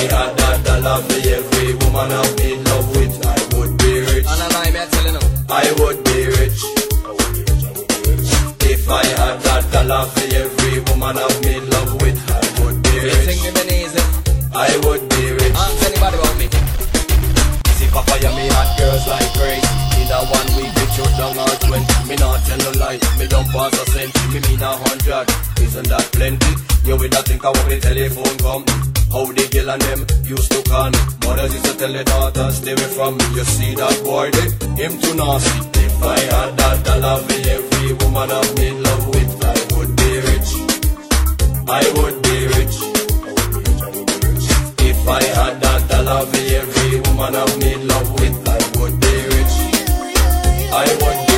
I had that dollar for every woman I'm in love with, I would be rich. And I lie, telling you. I would be rich. If I had that dollar for every woman I'm in love with, I would be rich. Sing me easy. Eh? I would be rich. Ask anybody about me. See, Papa, you me hot girls like crazy. In a one week, we shoot down our twin. Me not tell no lie, me don't pass a cent. Me mean a hundred, isn't that plenty? You with that think I want me telephone company. How the girl and them used to con. Mothers used to tell their daughters, stay away from me. You see that boy, they, him too nasty. If I had that dollar for every woman I've made love with, I would be rich. I would be rich. If I had that dollar for every woman I've made love with, I would be rich. I would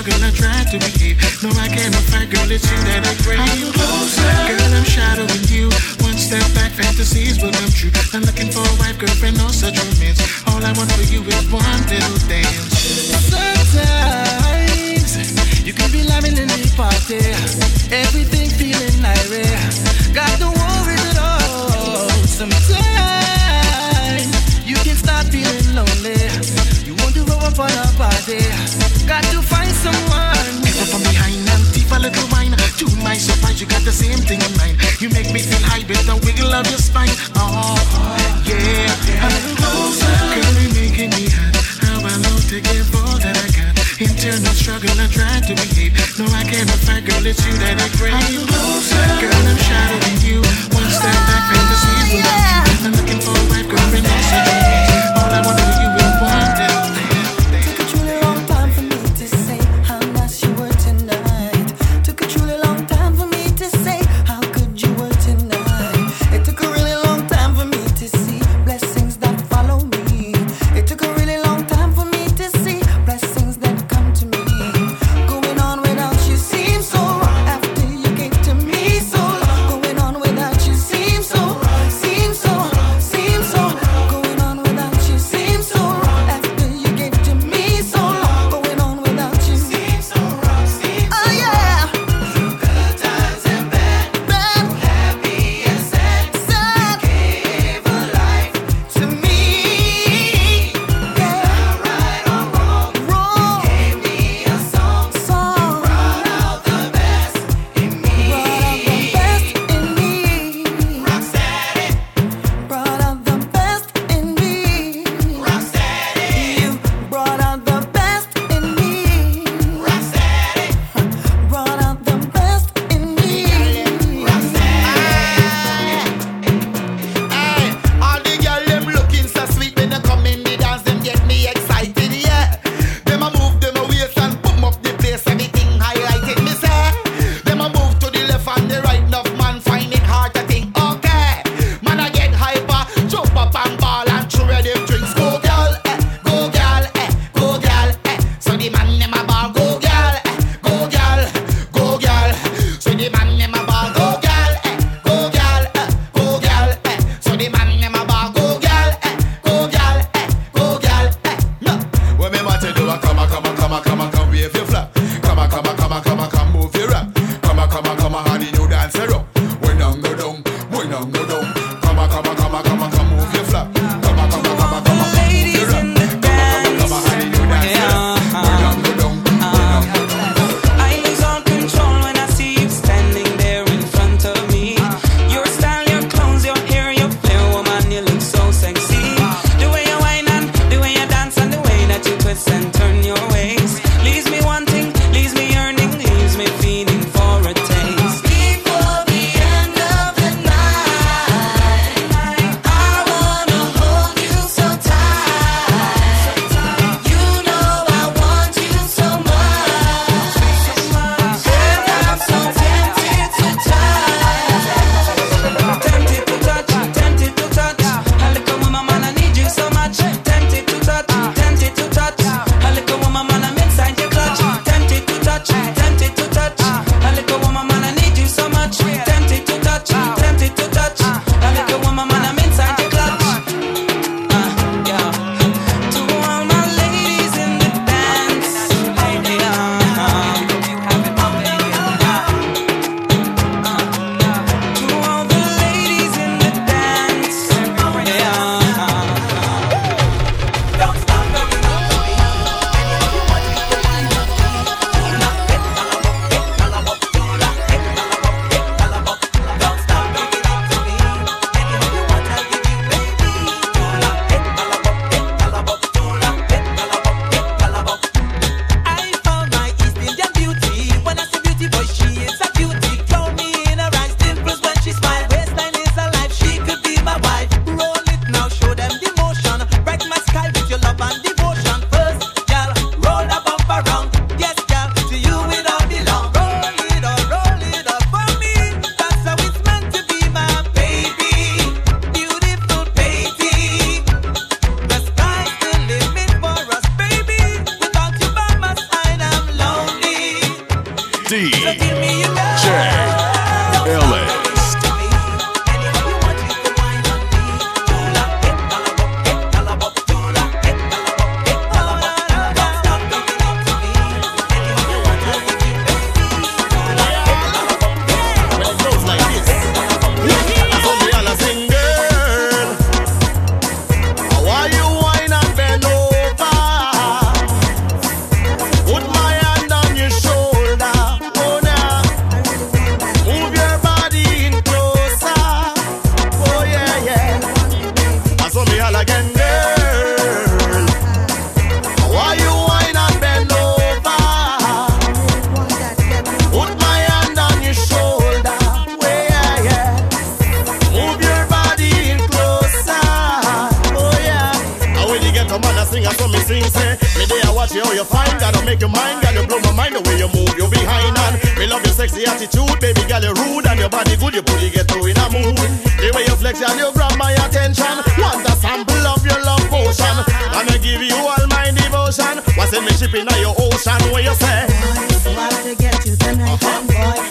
Girl, gonna try to behave. No, I cannot fight, girl, it's you that I crave. I'm closer? Girl, I'm shadowing you. One step back, fantasies will come true. I'm looking for a wife, girlfriend, no such romance. All I want for you is one little dance. Sometimes you can be loving in the party. Everything feeling irate. Got no worries at all. Sometimes you can start feeling lonely for nobody. Got to find someone. Ever from behind and deep a little wine. To my surprise, you got the same thing in mind. You make me feel high with the wiggle of your spine. Oh, yeah. yeah. A little closer. Girl, you're making me hot. How I love to give all that I got. Internal struggle, I try to behave. No, I cannot fight, girl, it's you that I crave. A little closer. Girl, I'm shadowing you. One step back, fantasies without. I'm looking for a girlfriend girl, and also. Your body good, you it get through in a mood. The way you flex and you grab my attention, want a sample of your love potion, gonna give you all my devotion. What's in me ship in your ocean? Where you say? So I to get you tonight, uh-huh. and boy,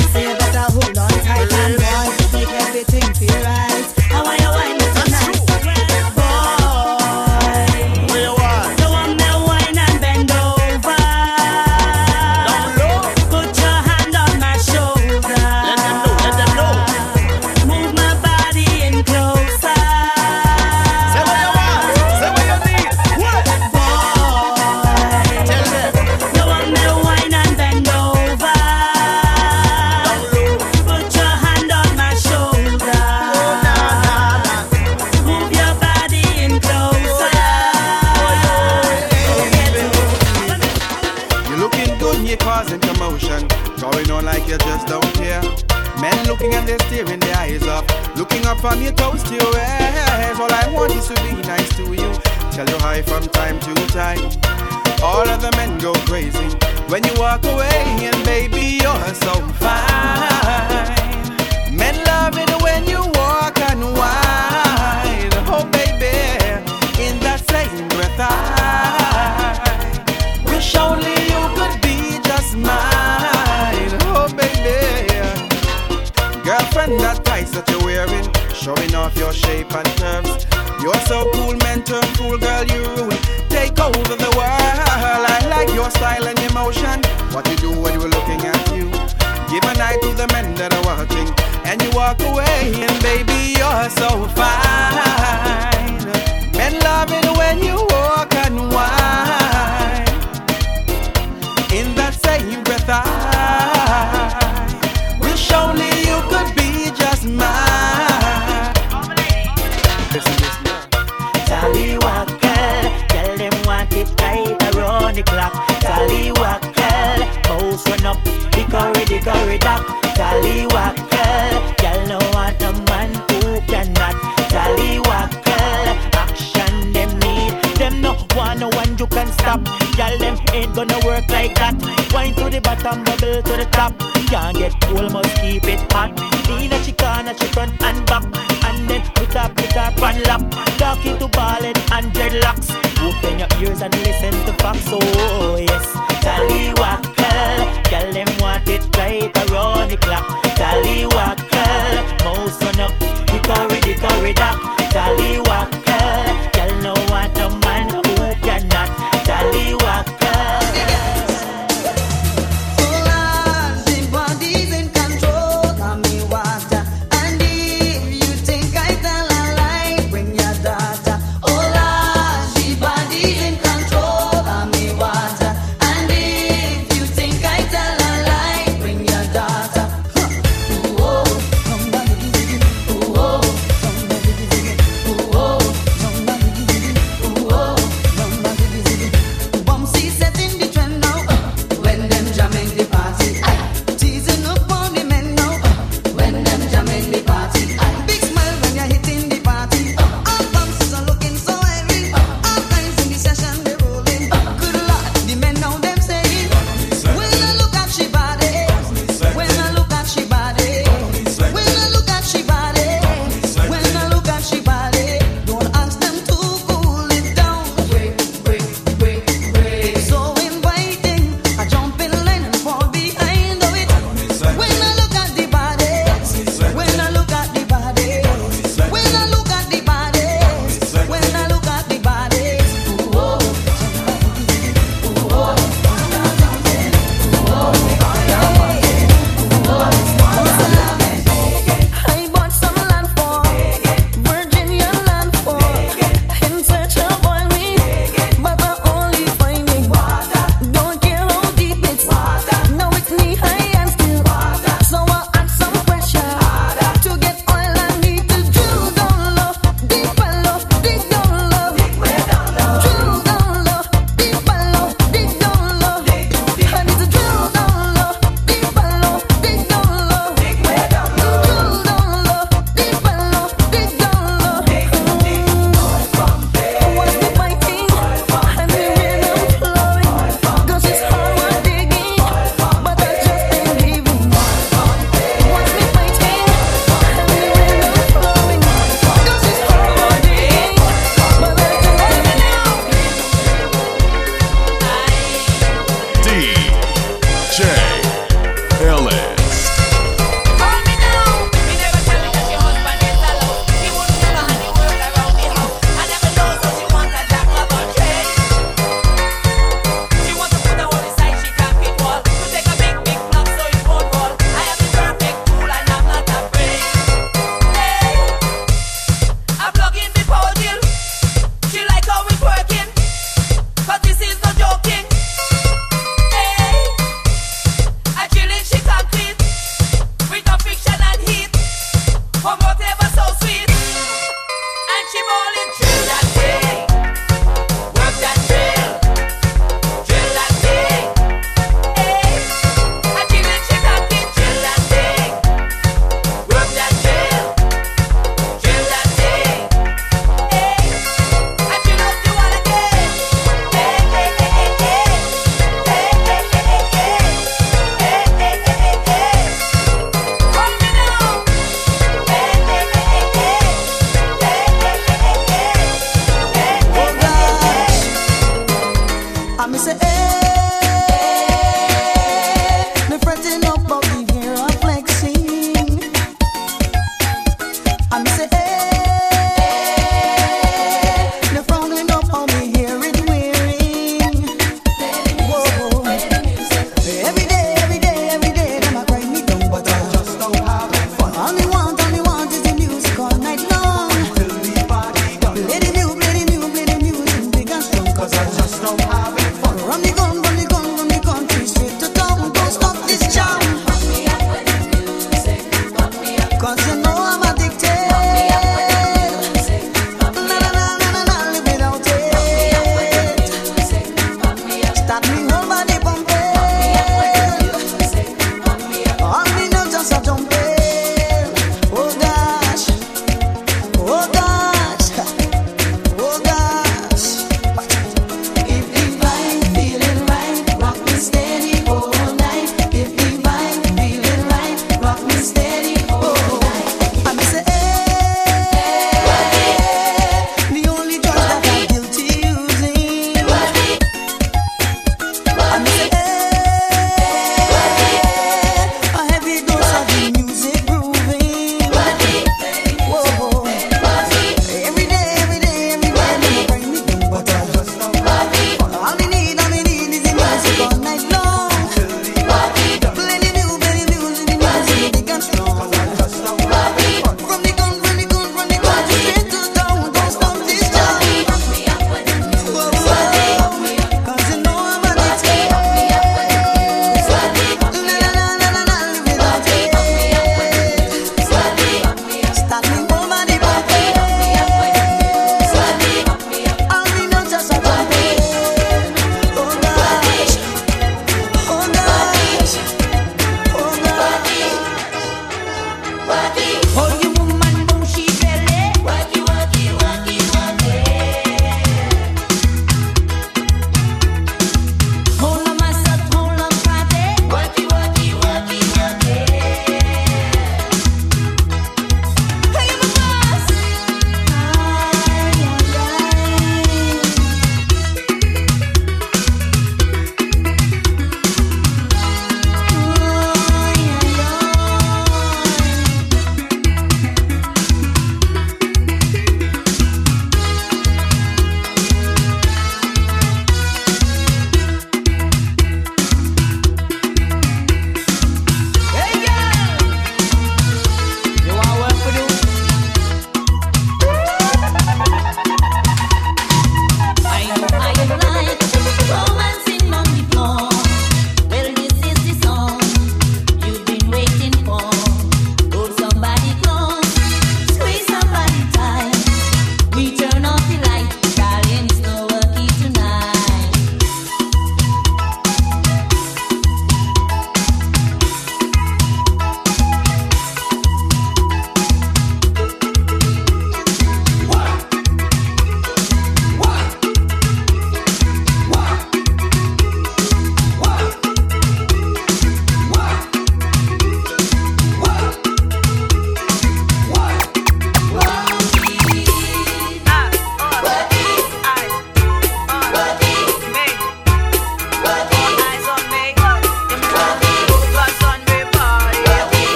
your shape and curves. You're so cool, mentor, cool girl, you. Take over the world. I like your style and emotion. What you do when we're looking at you. Give an eye to the men that are watching, and you walk away, and baby, you're so fine. Tallywhackle, girl want a man who action need, them no want no one you can stop. Ain't gonna work like that. Wine to the bottom, bubble to the top. Can't get cool, must keep it hot. Front and back, and then put up, put up and and dreadlocks. Open your ears and listen to facts. Oh yes, Tallywhackle, girl them want it right the clock. Tallywhackle, mouse on up, hickory dickory dock. Tallywhackle,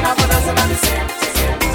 dança, não dança, nada.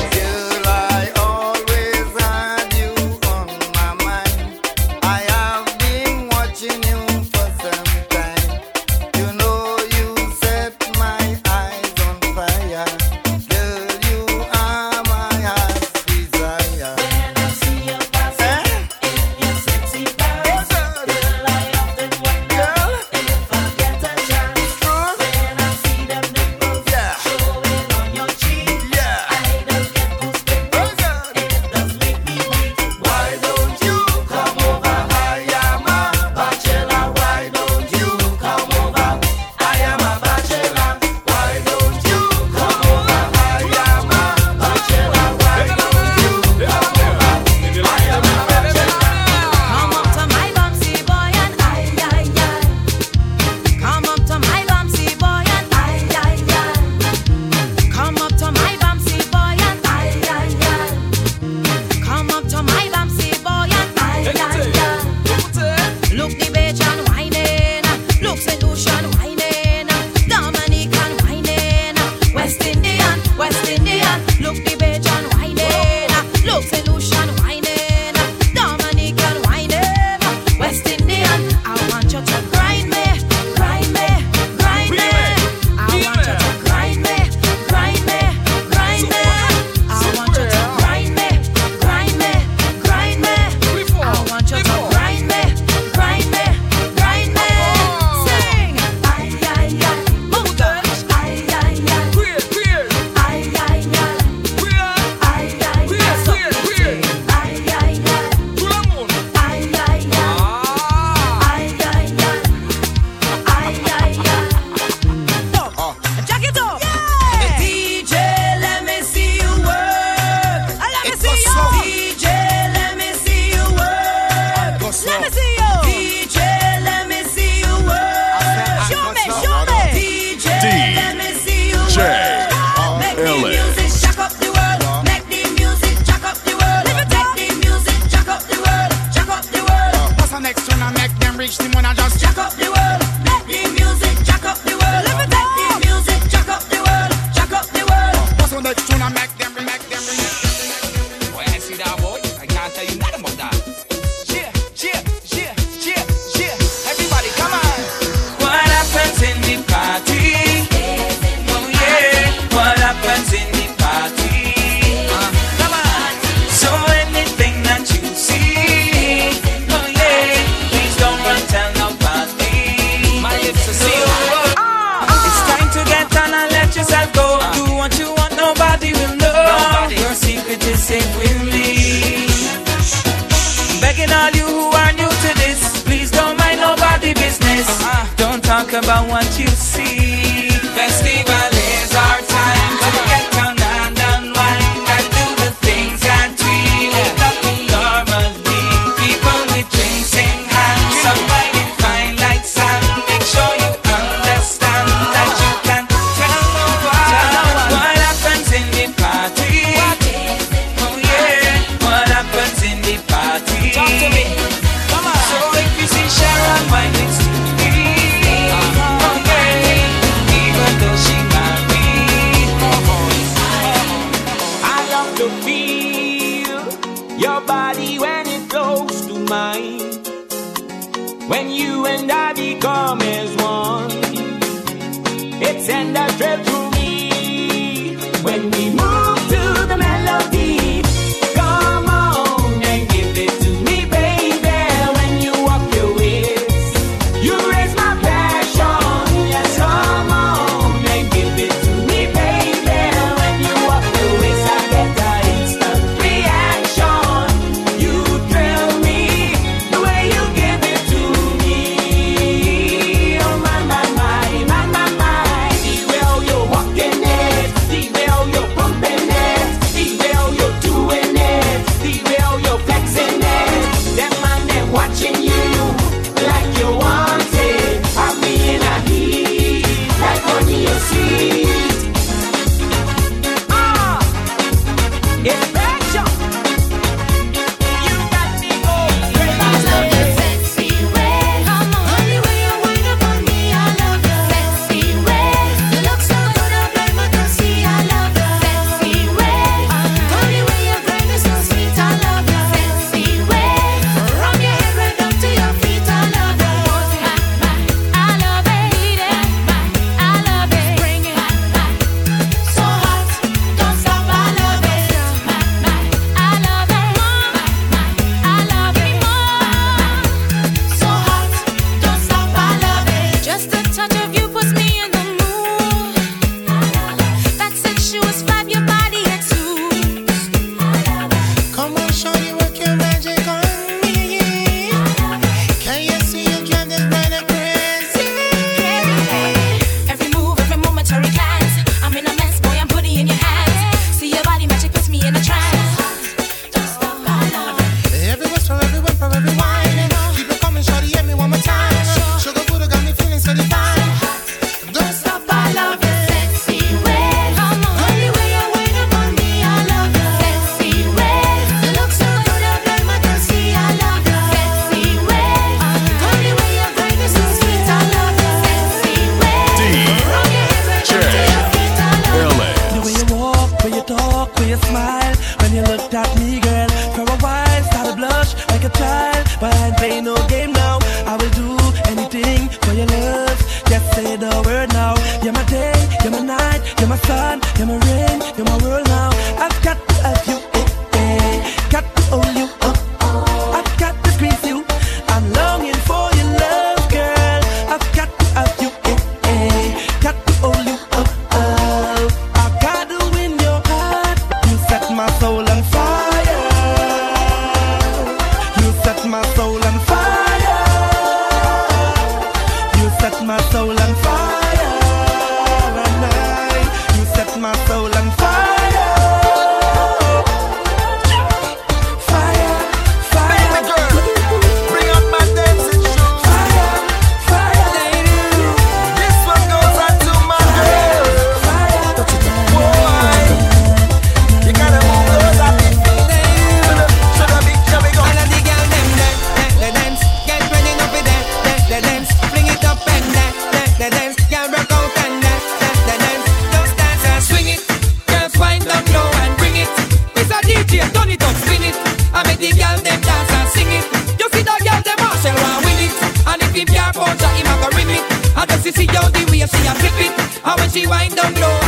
She wind down low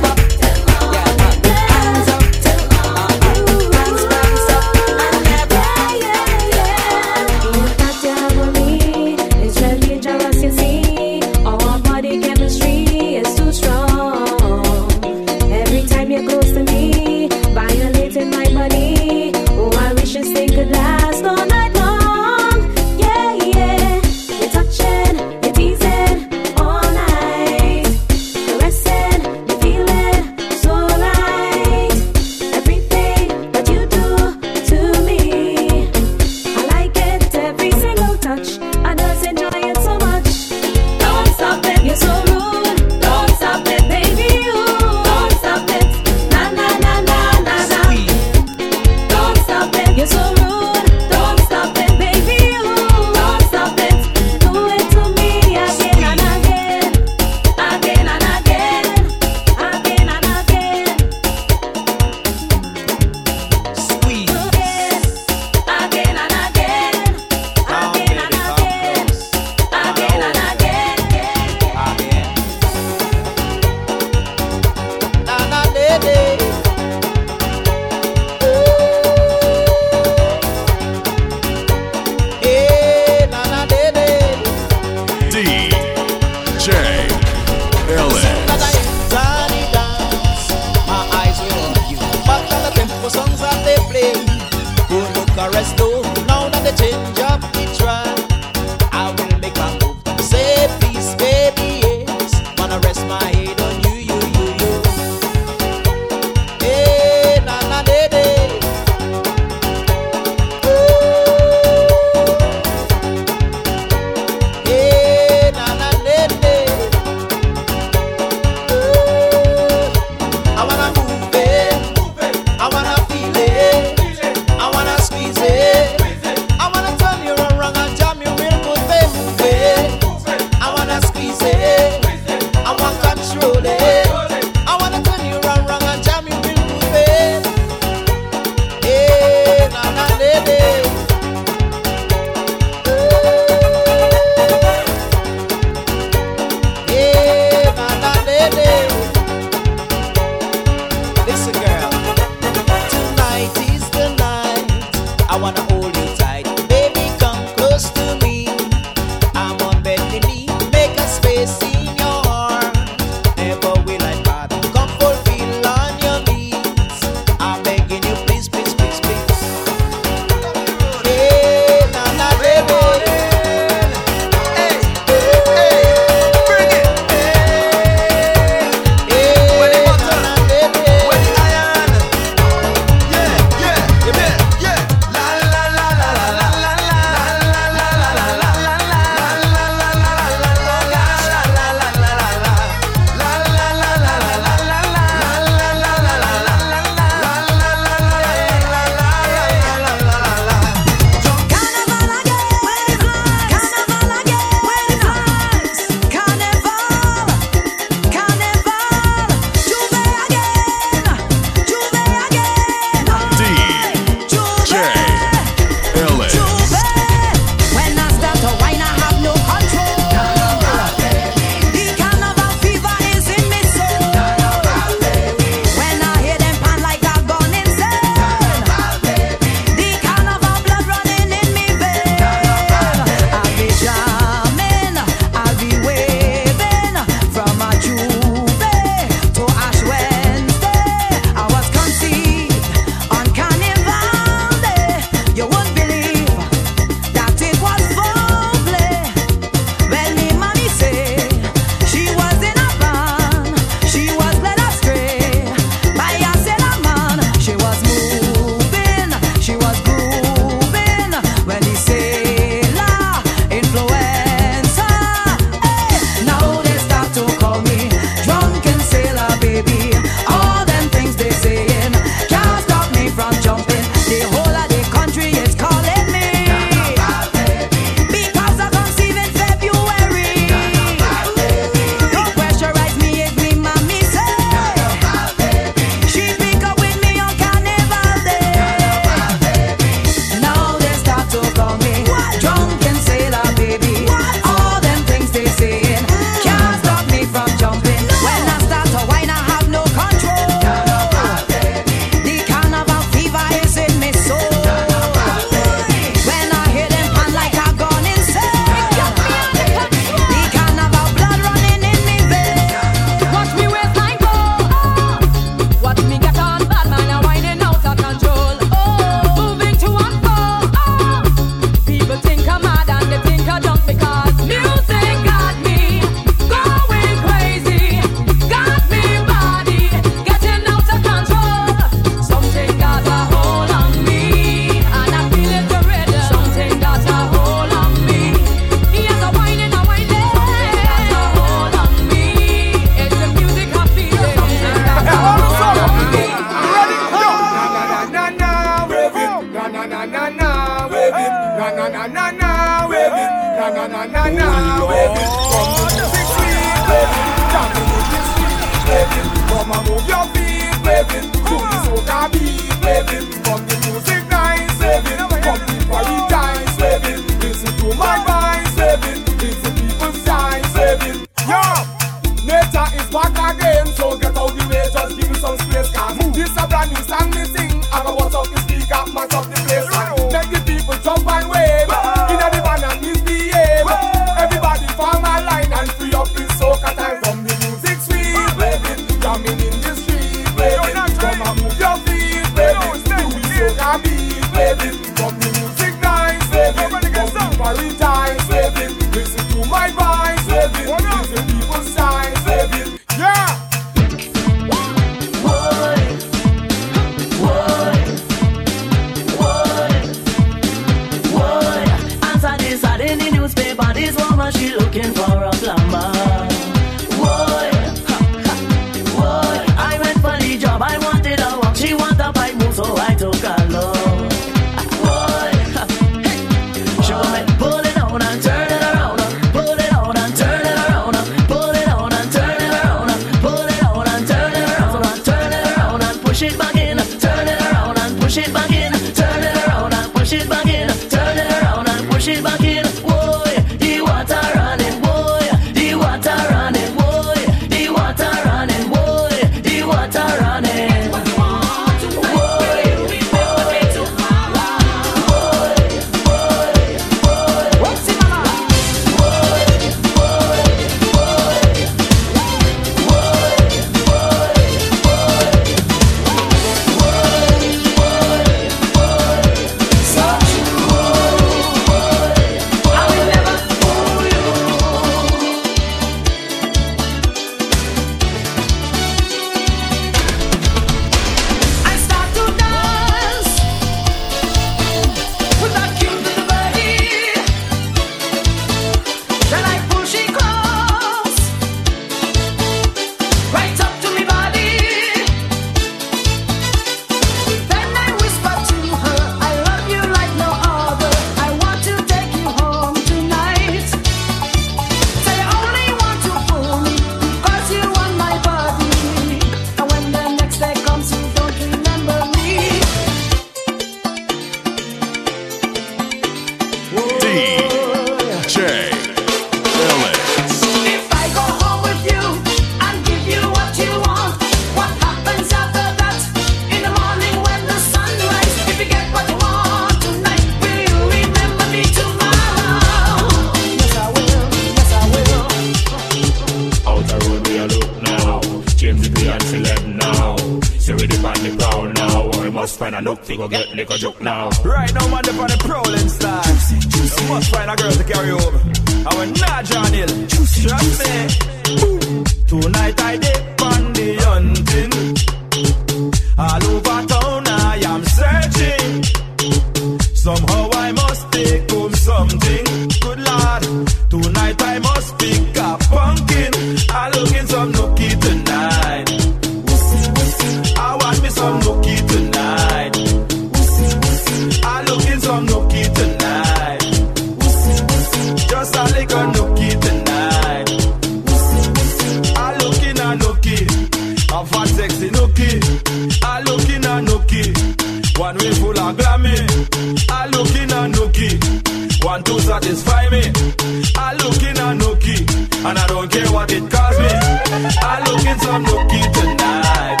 some nookie tonight.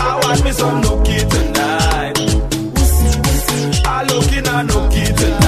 I want me some nookie tonight. I looking at nookie tonight.